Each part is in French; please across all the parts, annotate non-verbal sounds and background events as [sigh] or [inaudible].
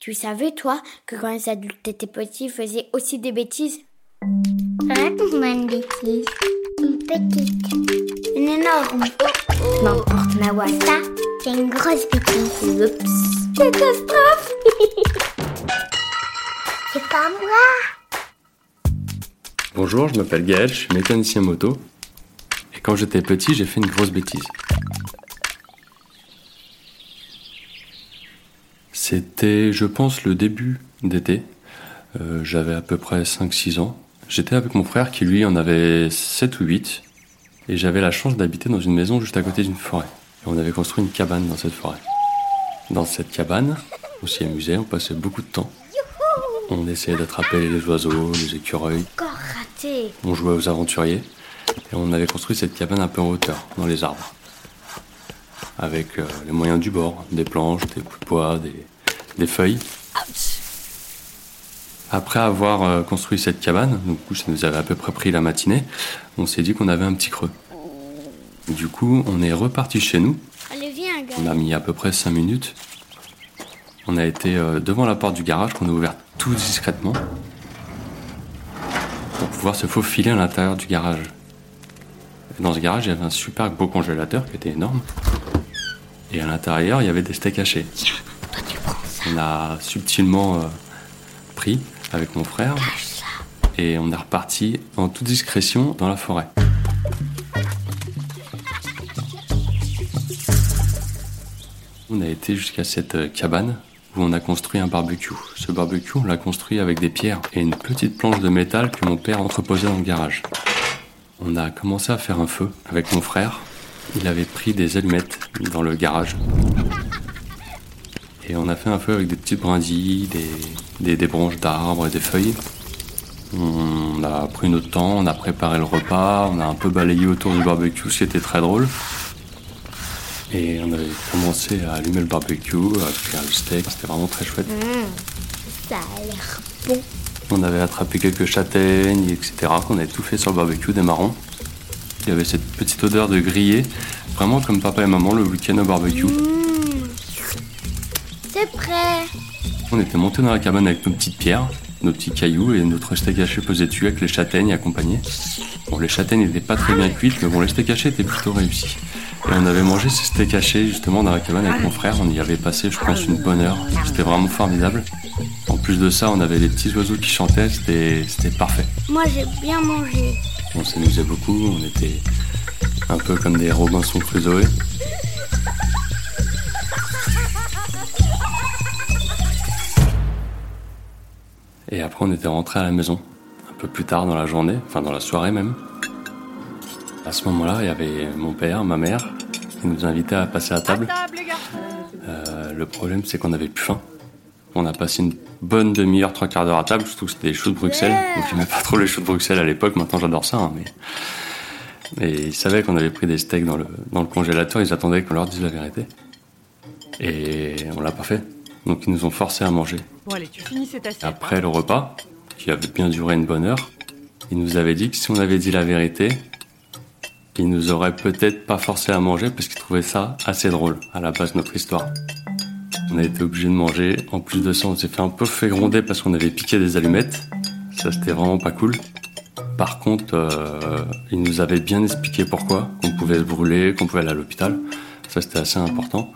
Tu savais, toi, que quand les adultes étaient petits, ils faisaient aussi des bêtises? Raconte-moi une bêtise. Une petite. Une énorme. N'importe, Mawa, ça, C'est une grosse bêtise. oups. Catastrophe [laughs] C'est pas moi. Bonjour, je m'appelle Gaël, je suis mécanicien moto. Et quand j'étais petit, j'ai fait une grosse bêtise. C'était, je pense, le début d'été. Euh, J'avais à peu près 5-6 ans. J'étais avec mon frère qui, lui, en avait 7 ou 8. Et j'avais la chance d'habiter dans une maison juste à côté d'une forêt. Et on avait construit une cabane dans cette forêt. Dans cette cabane, on s'y amusait, on passait beaucoup de temps. On essayait d'attraper les oiseaux, les écureuils. Encore raté. On jouait aux aventuriers et on avait construit cette cabane un peu en hauteur, dans les arbres. Avec euh, les moyens du bord, des planches, des de bois, des, des feuilles. Après avoir euh, construit cette cabane, donc, du coup, ça nous avait à peu près pris la matinée, on s'est dit qu'on avait un petit creux. Du coup, on est reparti chez nous. Allez, viens, gars. On a mis à peu près 5 minutes. On a été euh, devant la porte du garage qu'on a ouvert tout discrètement pour pouvoir se faufiler à l'intérieur du garage. Dans ce garage, il y avait un super beau congélateur qui était énorme. Et à l'intérieur, il y avait des steaks hachés. On a subtilement euh, pris avec mon frère et on est reparti en toute discrétion dans la forêt. On a été jusqu'à cette euh, cabane où on a construit un barbecue. Ce barbecue, on l'a construit avec des pierres et une petite planche de métal que mon père entreposait dans le garage. On a commencé à faire un feu avec mon frère. Il avait pris des allumettes dans le garage. Et on a fait un feu avec des petites brindilles, des, des, des branches d'arbres et des feuilles. On a pris notre temps, on a préparé le repas, on a un peu balayé autour du barbecue, c'était très drôle. Et on avait commencé à allumer le barbecue, à faire le steak, c'était vraiment très chouette. Ça a l'air bon. On avait attrapé quelques châtaignes, etc. On avait tout fait sur le barbecue, des marrons. Il y avait cette petite odeur de grillé, vraiment comme papa et maman le week-end au barbecue. C'est prêt. On était montés dans la cabane avec nos petites pierres, nos petits cailloux et notre steak haché posé dessus avec les châtaignes accompagnées. Bon, les châtaignes n'étaient pas très bien cuites, mais bon, les steaks hachés étaient plutôt réussis. Et on avait mangé ces steaks hachés justement dans la cabane avec mon frère. On y avait passé, je pense, une bonne heure. C'était vraiment formidable. En plus de ça, on avait les petits oiseaux qui chantaient. C'était, c'était parfait. Moi, j'ai bien mangé. On s'amusait beaucoup. On était un peu comme des Robinson Crusoe. Et après, on était rentré à la maison, un peu plus tard dans la journée, enfin dans la soirée même. À ce moment-là, il y avait mon père, ma mère, qui nous invitaient à passer à table. Euh, le problème, c'est qu'on n'avait plus faim. On a passé une bonne demi-heure, trois quarts d'heure à table, surtout que c'était des choux de Bruxelles. Donc j'aimais pas trop les choux de Bruxelles à l'époque, maintenant j'adore ça. hein, mais... Et ils savaient qu'on avait pris des steaks dans le, dans le congélateur, ils attendaient qu'on leur dise la vérité. Et on l'a pas fait. Donc ils nous ont forcés à manger. Bon, allez, tu finis cette assiette. Après le repas, qui avait bien duré une bonne heure, il nous avait dit que si on avait dit la vérité, il nous aurait peut-être pas forcé à manger parce qu'il trouvait ça assez drôle à la base de notre histoire. On a été obligé de manger. En plus de ça, on s'est fait un peu fait gronder parce qu'on avait piqué des allumettes. Ça, c'était vraiment pas cool. Par contre, euh, il nous avait bien expliqué pourquoi, qu'on pouvait se brûler, qu'on pouvait aller à l'hôpital. Ça, c'était assez important.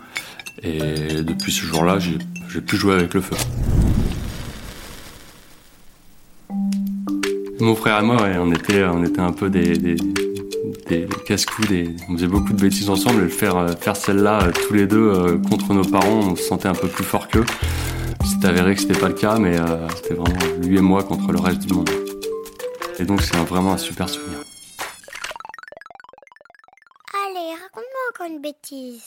Et depuis ce jour-là, j'ai pu jouer avec le feu. Mon frère et moi, on était, un peu des, des, casse-coups, des- on faisait beaucoup de bêtises ensemble. Et euh, faire celle-là euh, tous les deux euh, contre nos parents, on se sentait un peu plus fort qu'eux. C'est avéré que c'était pas le cas, mais c'était vraiment lui et moi contre le reste du monde. Et donc c'est vraiment un super souvenir. Allez, raconte-moi encore une bêtise.